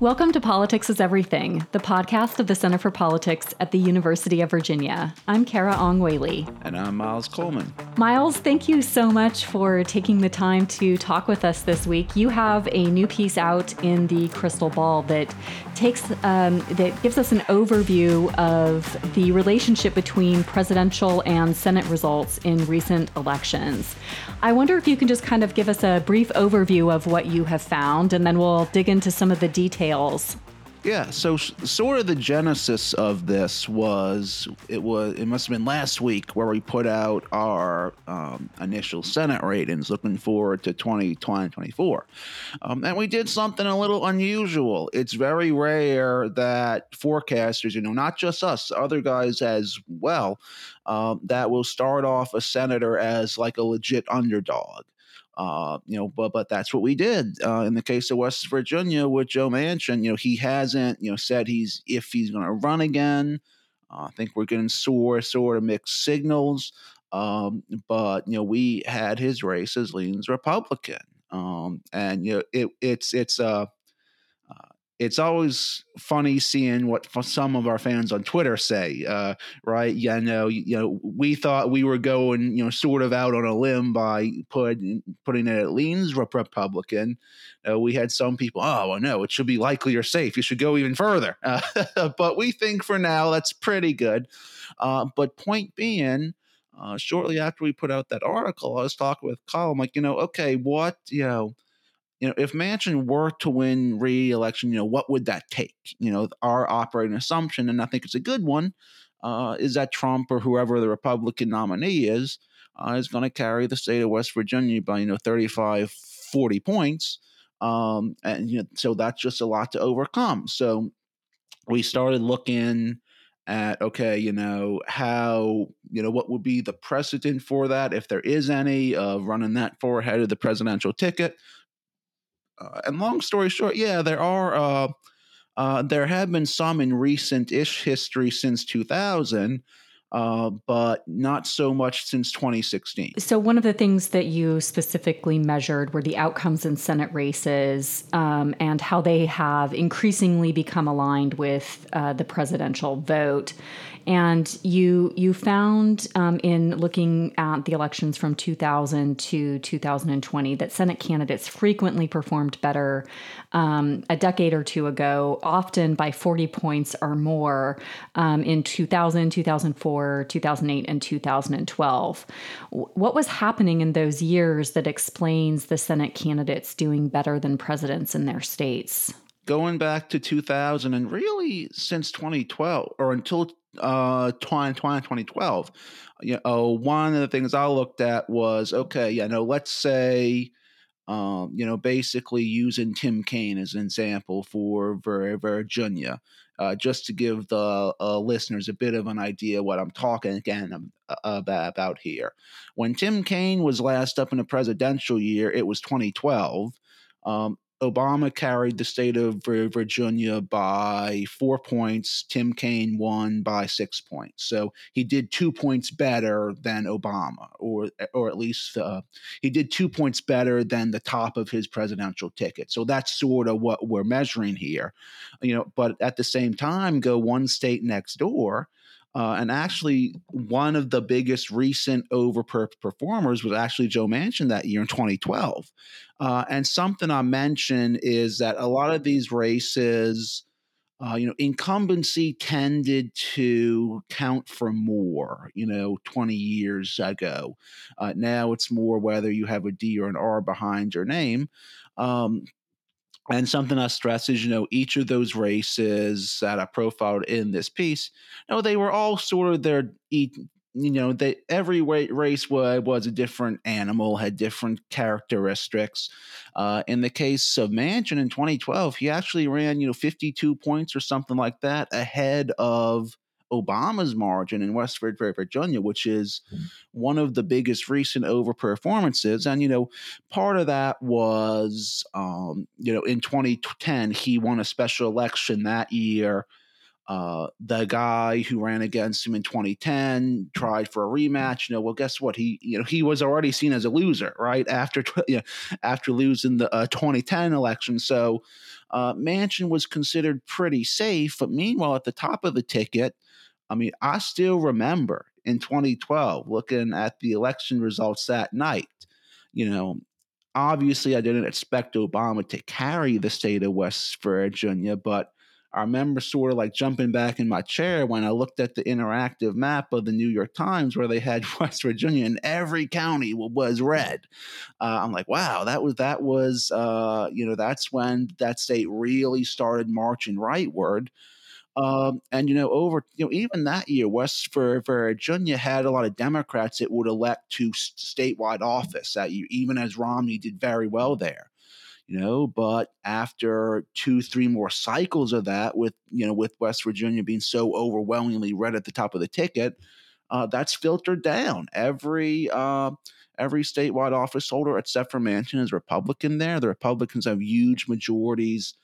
Welcome to Politics is Everything, the podcast of the Center for Politics at the University of Virginia. I'm Carah Ong Whaley. And I'm Miles Coleman. Miles, thank you so much for taking the time to talk with us this week. You have a new piece out in the Crystal Ball that takes um, that gives us an overview of the relationship between presidential and Senate results in recent elections. I wonder if you can just kind of give us a brief overview of what you have found, and then we'll dig into some of the details. Yeah, so sort of the genesis of this was it was it must have been last week where we put out our um, initial Senate ratings, looking forward to 2024, um, and we did something a little unusual. It's very rare that forecasters, you know, not just us, other guys as well, um, that will start off a senator as like a legit underdog. Uh, you know, but but that's what we did uh, in the case of West Virginia with Joe Manchin. You know, he hasn't you know said he's if he's going to run again. Uh, I think we're getting sore sort of mixed signals. Um, but you know, we had his race as leans Republican, um, and you know, it it's it's uh it's always funny seeing what some of our fans on Twitter say, uh, right? Yeah, no, you know, we thought we were going, you know, sort of out on a limb by putting putting it at leans Republican. Uh, we had some people, oh, well, no, it should be likely or safe. You should go even further. Uh, but we think for now that's pretty good. Uh, but point being, uh, shortly after we put out that article, I was talking with. I'm like, you know, okay, what, you know you know, if Manchin were to win re-election, you know, what would that take? You know, our operating assumption, and I think it's a good one, uh, is that Trump or whoever the Republican nominee is, uh, is going to carry the state of West Virginia by, you know, 35, 40 points. Um, and, you know, so that's just a lot to overcome. So we started looking at okay you know how you know what would be the precedent for that if there is any of running that for ahead of the presidential ticket uh, and long story short, yeah, there are. Uh, uh, there have been some in recent-ish history since 2000, uh, but not so much since 2016. So, one of the things that you specifically measured were the outcomes in Senate races um, and how they have increasingly become aligned with uh, the presidential vote. And you you found um, in looking at the elections from 2000 to 2020 that Senate candidates frequently performed better um, a decade or two ago, often by 40 points or more um, in 2000, 2004, 2008, and 2012. What was happening in those years that explains the Senate candidates doing better than presidents in their states? Going back to 2000 and really since 2012 or until uh 2012 you know one of the things i looked at was okay you know let's say um, you know, basically using Tim Kaine as an example for Virginia, uh, just to give the uh, listeners a bit of an idea what I'm talking again about, about here. When Tim Kaine was last up in a presidential year, it was 2012. Um, Obama carried the state of Virginia by four points. Tim Kaine won by six points. So he did two points better than Obama, or or at least uh, he did two points better than the top of his presidential ticket. So that's sort of what we're measuring here, you know. But at the same time, go one state next door uh, and actually, one of the biggest recent over performers was actually Joe Manchin that year in 2012. Uh, and something I mentioned is that a lot of these races, uh, you know, incumbency tended to count for more, you know, 20 years ago. Uh, now it's more whether you have a D or an R behind your name. Um, and something I stress is, you know, each of those races that I profiled in this piece, you know, they were all sort of their, you know, they every race was, was a different animal, had different characteristics. Uh, in the case of Manchin in 2012, he actually ran, you know, 52 points or something like that ahead of Obama's margin in West Virginia, which is mm. one of the biggest recent overperformances. And, you know, part of that was, um, you know, in 2010, he won a special election that year. uh, the guy who ran against him in 2010 tried for a rematch. You know, well, guess what? He, you know, he was already seen as a loser, right? After, you know, after losing the uh, 2010 election. So uh, Manchin was considered pretty safe. But meanwhile, at the top of the ticket, I mean, I still remember in 2012 looking at the election results that night. You know, obviously, I didn't expect Obama to carry the state of West Virginia, but I remember sort of like jumping back in my chair when I looked at the interactive map of the New York Times where they had West Virginia and every county was red. Uh, I'm like, wow, that was that was uh, you know that's when that state really started marching rightward. Um, and you know, over you know, even that year, West Virginia had a lot of Democrats it would elect to statewide office that year, even as Romney did very well there you know? But after two three more cycles of that with you know with west virginia being so overwhelmingly red at the top of the ticket uh, that's filtered down. Every uh, every statewide office holder except for manchin is republican there. The republicans have huge majorities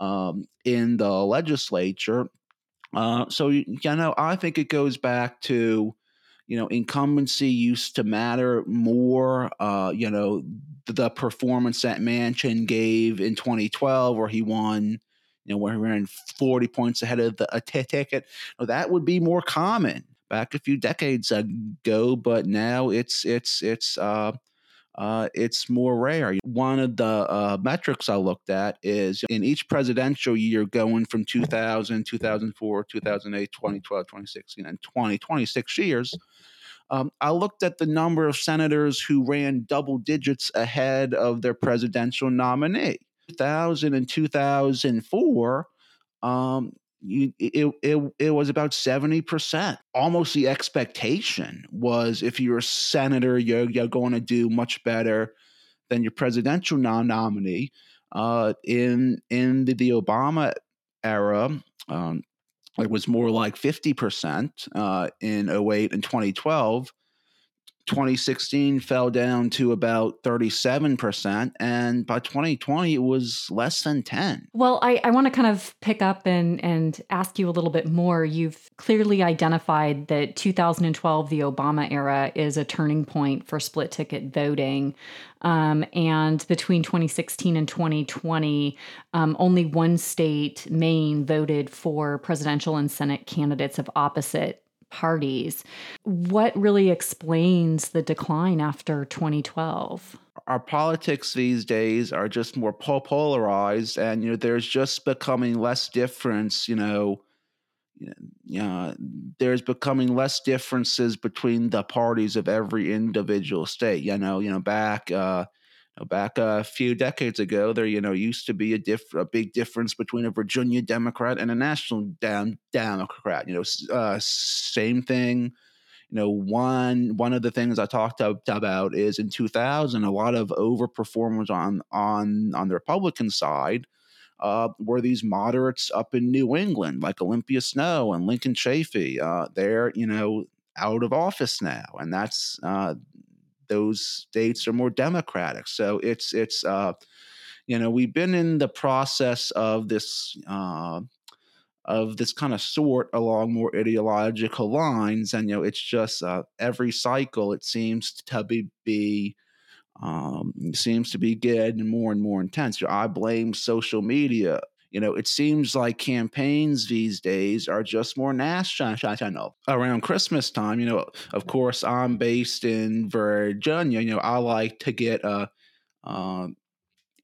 um, in the legislature uh, so you know i think it goes back to you know, incumbency used to matter more. Uh, you know, the, performance that Manchin gave in 2012, where he won, you know, where he ran 40 points ahead of the a t- ticket, that would be more common back a few decades ago. But now it's it's it's uh, uh, it's more rare. One of the uh, metrics I looked at is in each presidential year going from 2000, 2004, 2008, 2012, 2016, and 20, 26 years, um, I looked at the number of senators who ran double digits ahead of their presidential nominee. 2000 and 2004, um, you, it, it, it was about 70%. Almost the expectation was if you're a senator, you're, you're going to do much better than your presidential nominee. Uh, in in the, the Obama era, um, it was more like 50% uh, in 08 and 2012. 2016 fell down to about 37%. And by 2020, it was less than 10. Well, I, I want to kind of pick up and, and ask you a little bit more. You've clearly identified that 2012, the Obama era, is a turning point for split ticket voting. Um, and between 2016 and 2020, um, only one state, Maine, voted for presidential and Senate candidates of opposite parties. What really explains the decline after 2012? Our politics these days are just more polarized, and you know, there's just becoming less difference. You know, you know, there's becoming less differences between the parties of every individual state. You know, you know, back uh, back a few decades ago, there you know used to be a diff- a big difference between a Virginia Democrat and a national down Democrat. You know, uh, same thing. You know, one one of the things I talked about is in 2000, a lot of overperformers on on on the Republican side uh, were these moderates up in New England, like Olympia Snowe and Lincoln Chafee. Uh, they're you know out of office now, and that's uh, those states are more democratic. So it's it's uh, you know we've been in the process of this uh, of this kind of sort along more ideological lines, and you know it's just uh, every cycle it seems to be be um, seems to be getting more and more intense. I blame social media you know, it seems like campaigns these days are just more national. Around Christmas time, you know, of course, I'm based in Virginia. You know, I like to get uh, uh,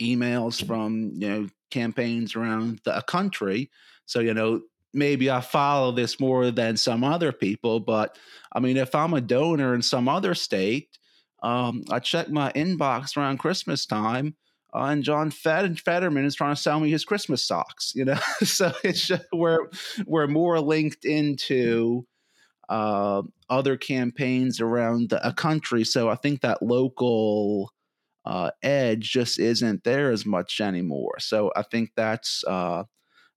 emails from you know campaigns around the country. So you know, maybe I follow this more than some other people. But I mean, if I'm a donor in some other state, um, I check my inbox around Christmas time uh, and John Fed- Fetterman is trying to sell me his Christmas socks. You know, so it's just we're we're more linked into uh, other campaigns around the, a country. So I think that local uh, edge just isn't there as much anymore. So I think that's uh,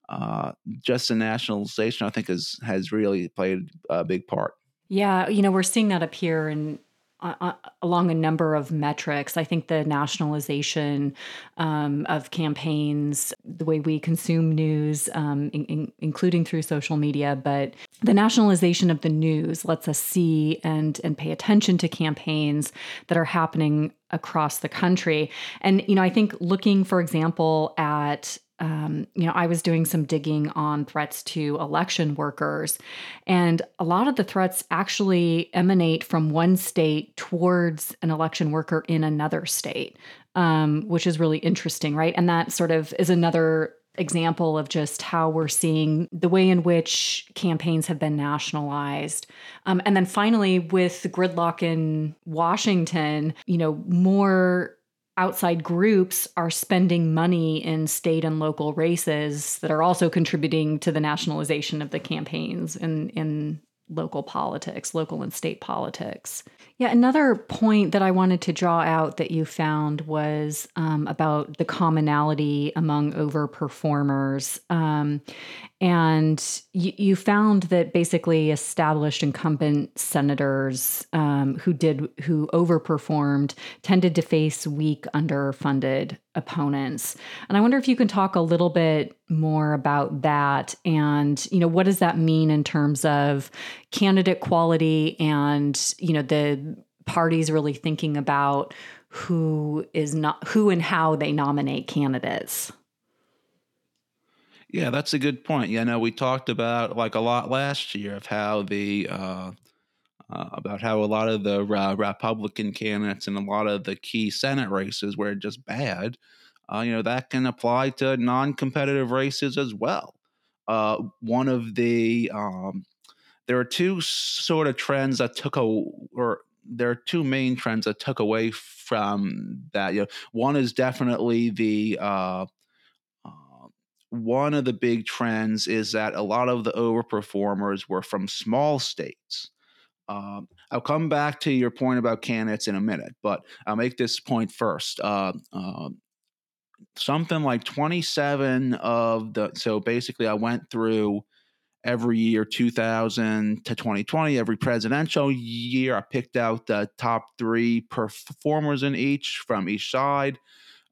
uh, just the nationalization. I think has has really played a big part. Yeah, you know, we're seeing that appear in uh, along a number of metrics. I think the nationalization um, of campaigns, the way we consume news, um, in, in, including through social media, but the nationalization of the news lets us see and and pay attention to campaigns that are happening across the country. And you know, I think looking, for example, at um, you know, I was doing some digging on threats to election workers, and a lot of the threats actually emanate from one state towards an election worker in another state, um, which is really interesting, right? And that sort of is another example of just how we're seeing the way in which campaigns have been nationalized. Um, and then finally, with gridlock in Washington, you know, more outside groups are spending money in state and local races that are also contributing to the nationalization of the campaigns in, in local politics, local and state politics. Yeah, another point that I wanted to draw out that you found was um, about the commonality among overperformers. Um, and you, you, found that basically established incumbent senators um, who did who overperformed tended to face weak, underfunded opponents. And I wonder if you can talk a little bit more about that and you know what does that mean in terms of candidate quality and you know the parties really thinking about who is not who and how they nominate candidates. Yeah, that's a good point. You know, we talked about like a lot last year of how the uh, uh, about how a lot of the uh, Republican candidates and a lot of the key Senate races were just bad. Uh, you know, that can apply to non-competitive races as well. Uh, one of the um, there are two sort of trends that took a or there are two main trends that took away from that. You know, one is definitely the uh, one of the big trends is that a lot of the overperformers were from small states. Um, I'll come back to your point about candidates in a minute, but I'll make this point first. Uh, uh, something like 27 of the, so basically, I went through every year 2000 to 2020 every presidential year i picked out the top three performers in each from each side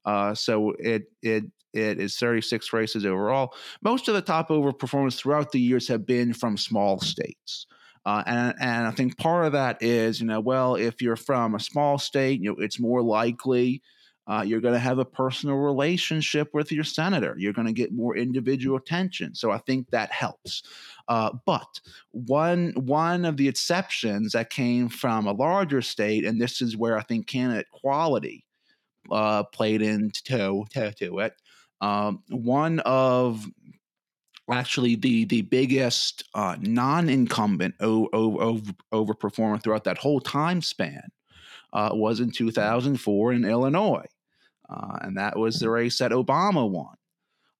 uh, so it it it is 36 races overall. Most of the top over performers throughout the years have been from small states. Uh, and, and I think part of that is, you know, well, if you're from a small state, you know, it's more likely uh, you're going to have a personal relationship with your senator. You're going to get more individual attention. So I think that helps. Uh, but one one of the exceptions that came from a larger state, and this is where I think candidate quality uh, played into to, to it, um, one of actually the the biggest uh, non-incumbent o- o- over overperformer throughout that whole time span uh, was in 2004 in Illinois, uh, and that was the race that Obama won.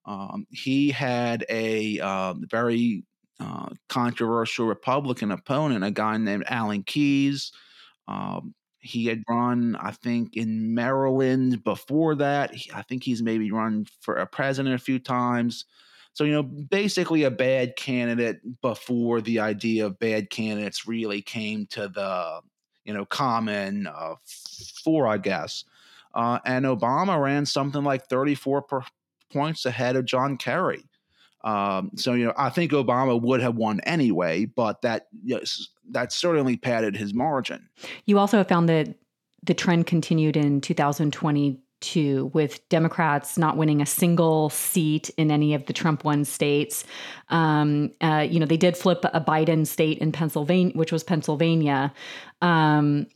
Um, he had a um, very uh, controversial Republican opponent, a guy named Alan Keyes. Um, he had run, I think, in Maryland before that. I think he's maybe run for a president a few times. So, you know, basically a bad candidate before the idea of bad candidates really came to the, you know, common uh, for, I guess. Uh, and Obama ran something like 34 points ahead of John Kerry. Um, so you know, I think Obama would have won anyway, but that yes, that certainly padded his margin. You also found that the trend continued in 2022 with Democrats not winning a single seat in any of the Trump won states. Um, uh, you know, they did flip a Biden state in Pennsylvania, which was Pennsylvania, um,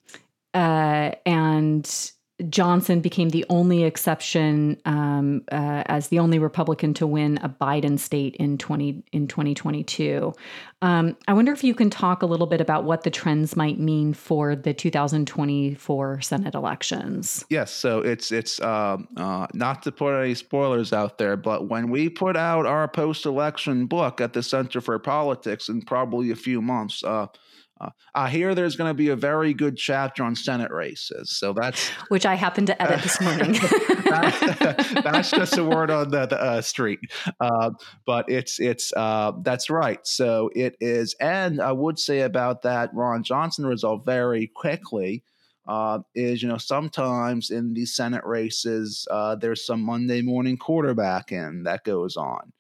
uh, and Johnson became the only exception um, uh, as the only Republican to win a Biden state in twenty in twenty twenty two. Um, I wonder if you can talk a little bit about what the trends might mean for the two thousand twenty four Senate elections. Yes, so it's it's uh, uh, not to put any spoilers out there, but when we put out our post election book at the Center for Politics in probably a few months uh, uh, I hear there's going to be a very good chapter on Senate races, so that's which I happened to edit this morning. that, that's just a word on the, the uh, street, uh, but it's it's uh, that's right. So it is, and I would say about that Ron Johnson result very quickly. uh, is you know sometimes in these Senate races uh, there's some Monday morning quarterbacking that goes on.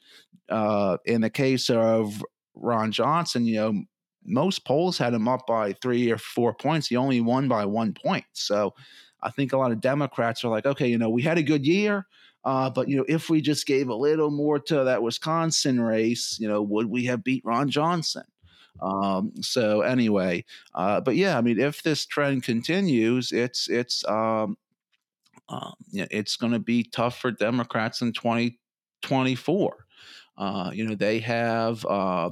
Uh, in the case of Ron Johnson, you know most polls had him up by three or four points. He only won by one point. So I think a lot of Democrats are like, okay, you know, we had a good year. Uh, but you know, if we just gave a little more to that Wisconsin race, you know, would we have beat Ron Johnson? Um, so anyway, uh, but yeah, I mean, if this trend continues, it's it's um, um, it's going to be tough for Democrats in twenty twenty four. Uh, you know, they have uh,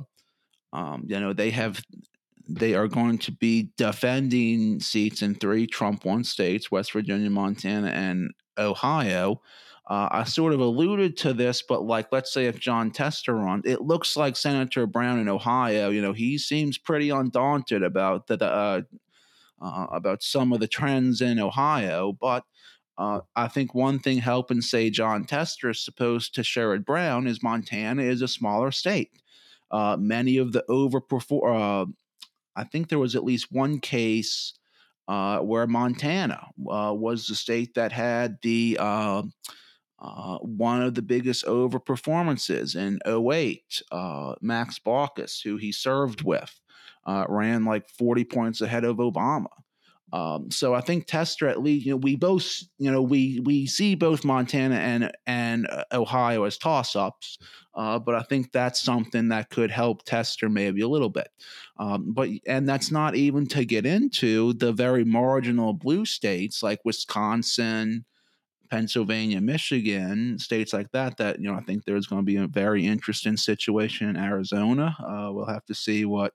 um, you know they have they are going to be defending seats in three Trump won states: West Virginia, Montana, and Ohio. Uh, I sort of alluded to this, but like, let's say if Jon Tester runs, it looks like Senator Brown in Ohio. You know, he seems pretty undaunted about the, the uh, uh, about some of the trends in Ohio. But uh, I think one thing helping say Jon Tester is supposed to Sherrod Brown is Montana is a smaller state. Uh, many of the overperform. Uh, I think there was at least one case uh, where Montana was the state that had the uh, one of the biggest overperformances in 08, uh, Max Baucus, who he served with, uh, ran like 40 points ahead of Obama. Um, so I think Tester at least you know we both you know we we see both Montana and and uh, Ohio as toss ups, uh, but I think that's something that could help Tester maybe a little bit. Um, but and that's not even to get into the very marginal blue states like Wisconsin, Pennsylvania, Michigan, states like that, that, you know, I think there's going to be a very interesting situation in Arizona. Uh, we'll have to see what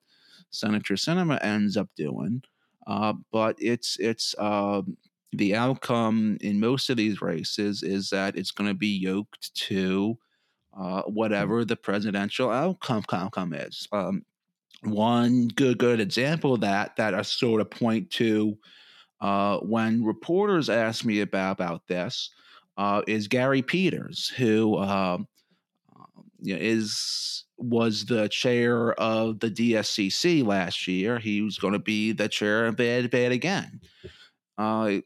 Senator Sinema ends up doing. Uh, but it's, it's, uh, the outcome in most of these races is that it's going to be yoked to uh, whatever the presidential outcome, outcome is. Um, one good good example of that that I sort of point to uh, when reporters ask me about about this uh, is Gary Peters, who uh, is was the chair of the DSCC last year. He was going to be the chair of Bad Bad again. Uh,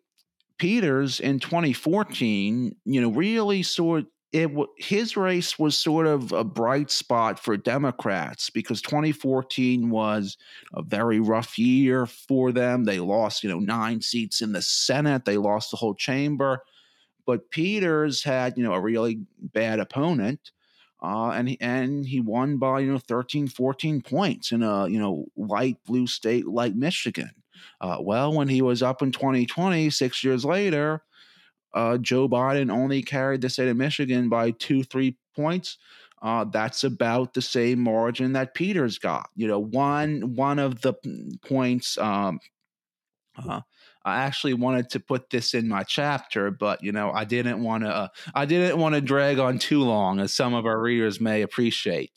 Peters in 2014, you know, really sort it his race was sort of a bright spot for Democrats because 2014 was a very rough year for them. They lost, you know, nine seats in the Senate. They lost the whole chamber. But Peters had, you know, a really bad opponent. Uh, and he, and he won by you know 13 14 points in a you know light blue state like Michigan. Uh, well, when he was up in 2020, six years later, uh, Joe Biden only carried the state of Michigan by two, three points. Uh, that's about the same margin that Peters got. You know, one one of the points. Um, uh, I actually wanted to put this in my chapter, but you know, I didn't want to. Uh, I didn't want to drag on too long, as some of our readers may appreciate.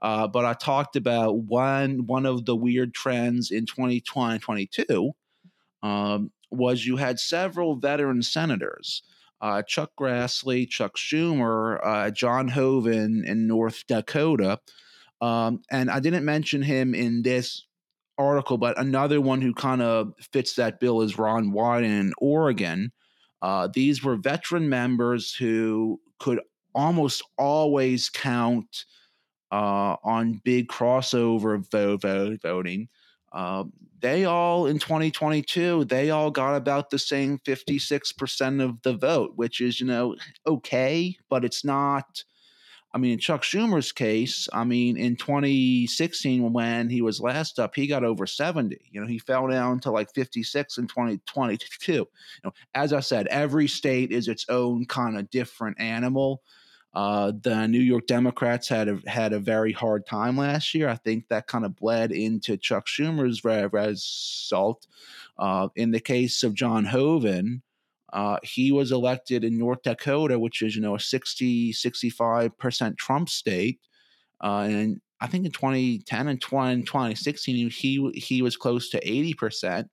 Uh, but I talked about one one of the weird trends in 2020, 22 um, was you had several veteran senators. Uh, Chuck Grassley, Chuck Schumer, uh, John Hoeven in North Dakota. Um, and I didn't mention him in this article, but another one who kind of fits that bill is Ron Wyden in Oregon. Uh, these were veteran members who could almost always count uh, on big crossover vote, vote, voting. Uh, they all in 2022 they all got about the same 56% of the vote which is you know okay but it's not i mean in chuck schumer's case i mean in 2016 when he was last up he got over 70 you know he fell down to like 56 in 2022 you know as i said every state is its own kind of different animal uh, the New York Democrats had a, had a very hard time last year. I think that kind of bled into Chuck Schumer's result. Uh, in the case of John Hoeven, uh, he was elected in North Dakota, which is, you know, a 60, 65% Trump state. Uh, and I think in 2010 and 20, 2016, he, he was close to 80%.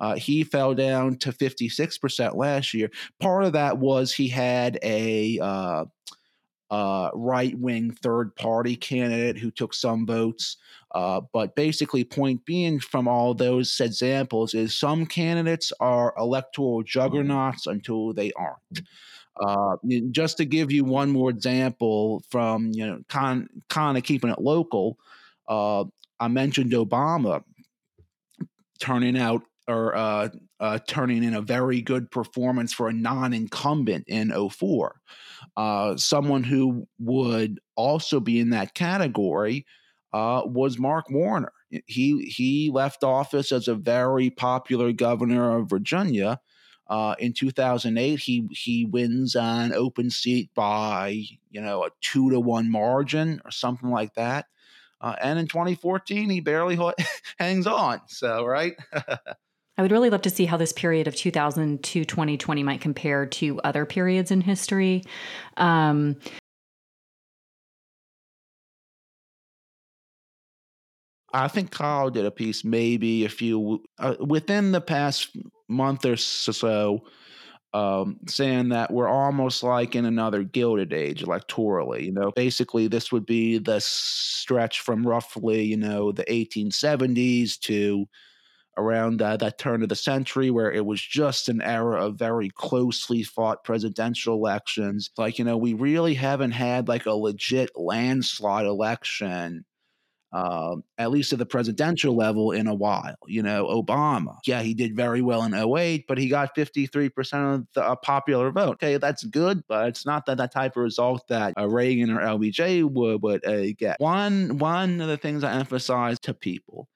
Uh, he fell down to 56% last year. Part of that was he had a uh, uh, right wing third party candidate who took some votes. Uh, but basically, point being from all those examples is some candidates are electoral juggernauts until they aren't. Uh, just to give you one more example from you know kind kind of keeping it local, uh, I mentioned Obama turning out or uh, uh, turning in a very good performance for a non-incumbent in 04. Uh, someone who would also be in that category uh, was Mark Warner. He he left office as a very popular governor of Virginia. Uh, in 2008, he he wins an open seat by you know a two to one margin or something like that. Uh, and in 2014, he barely hangs on. So right. I would really love to see how this period of 2000 to 2020 might compare to other periods in history. Um, I think Kyle did a piece maybe a few uh, within the past month or so, um, saying that we're almost like in another Gilded Age electorally. You know, basically this would be the stretch from roughly you know the 1870s to around uh, that turn of the century where it was just an era of very closely fought presidential elections like you know we really haven't had like a legit landslide election um, at least at the presidential level in a while. You know, Obama, yeah, he did very well in 08, but he got 53% of the uh, popular vote. Okay, that's good, but it's not that, that type of result that uh, Reagan or LBJ would, would uh, get. One, one of the things I emphasize to people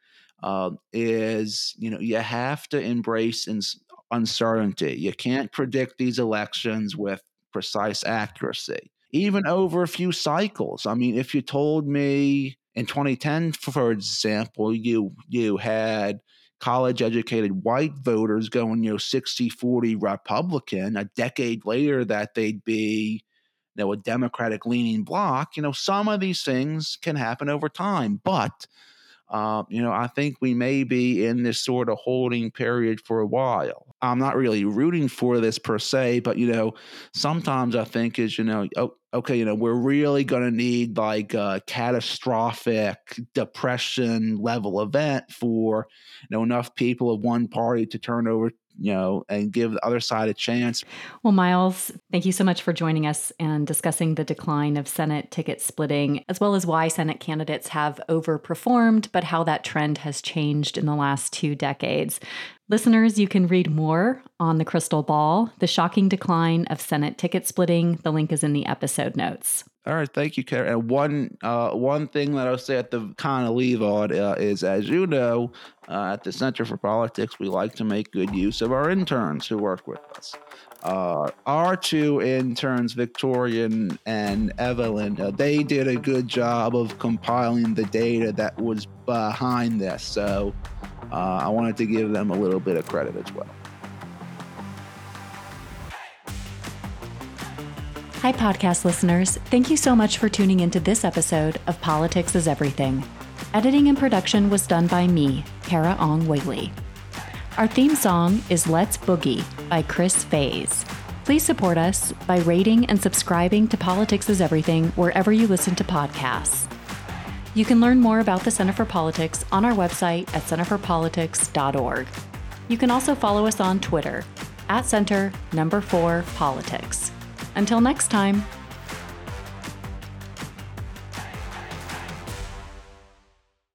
uh, is, you know, you have to embrace ins- uncertainty. You can't predict these elections with precise accuracy even over a few cycles. I mean, if you told me in 2010, for example, you you had college educated white voters going, you know, 60 40 Republican. A decade later, that they'd be, you know, a Democratic leaning bloc. You know, some of these things can happen over time, but uh, you know, I think we may be in this sort of holding period for a while. I'm not really rooting for this per se, but you know, sometimes I think is you know, oh, okay, you know, we're really going to need like a catastrophic depression level event for you know enough people of one party to turn over you know, and give the other side a chance. Well, Miles, thank you so much for joining us and discussing the decline of Senate ticket splitting, as well as why Senate candidates have overperformed, but how that trend has changed in the last two decades. Listeners, you can read more on the crystal ball, the shocking decline of Senate ticket splitting. The link is in the episode notes. All right, thank you, Karen. And one uh, one thing that I'll say at the kind of leave on uh, is, as you know, uh, at the Center for Politics, we like to make good use of our interns who work with us. Uh, our two interns, Victorian and Evelyn, uh, they did a good job of compiling the data that was behind this. So uh, I wanted to give them a little bit of credit as well. Hi, podcast listeners. Thank you so much for tuning into this episode of Politics is Everything. Editing and production was done by me, Carah Ong Whaley. Our theme song is Let's Boogie by Chris Faze. Please support us by rating and subscribing to Politics is Everything wherever you listen to podcasts. You can learn more about the Center for Politics on our website at centerforpolitics.org. You can also follow us on Twitter at Center Number 4 Politics. Until next time.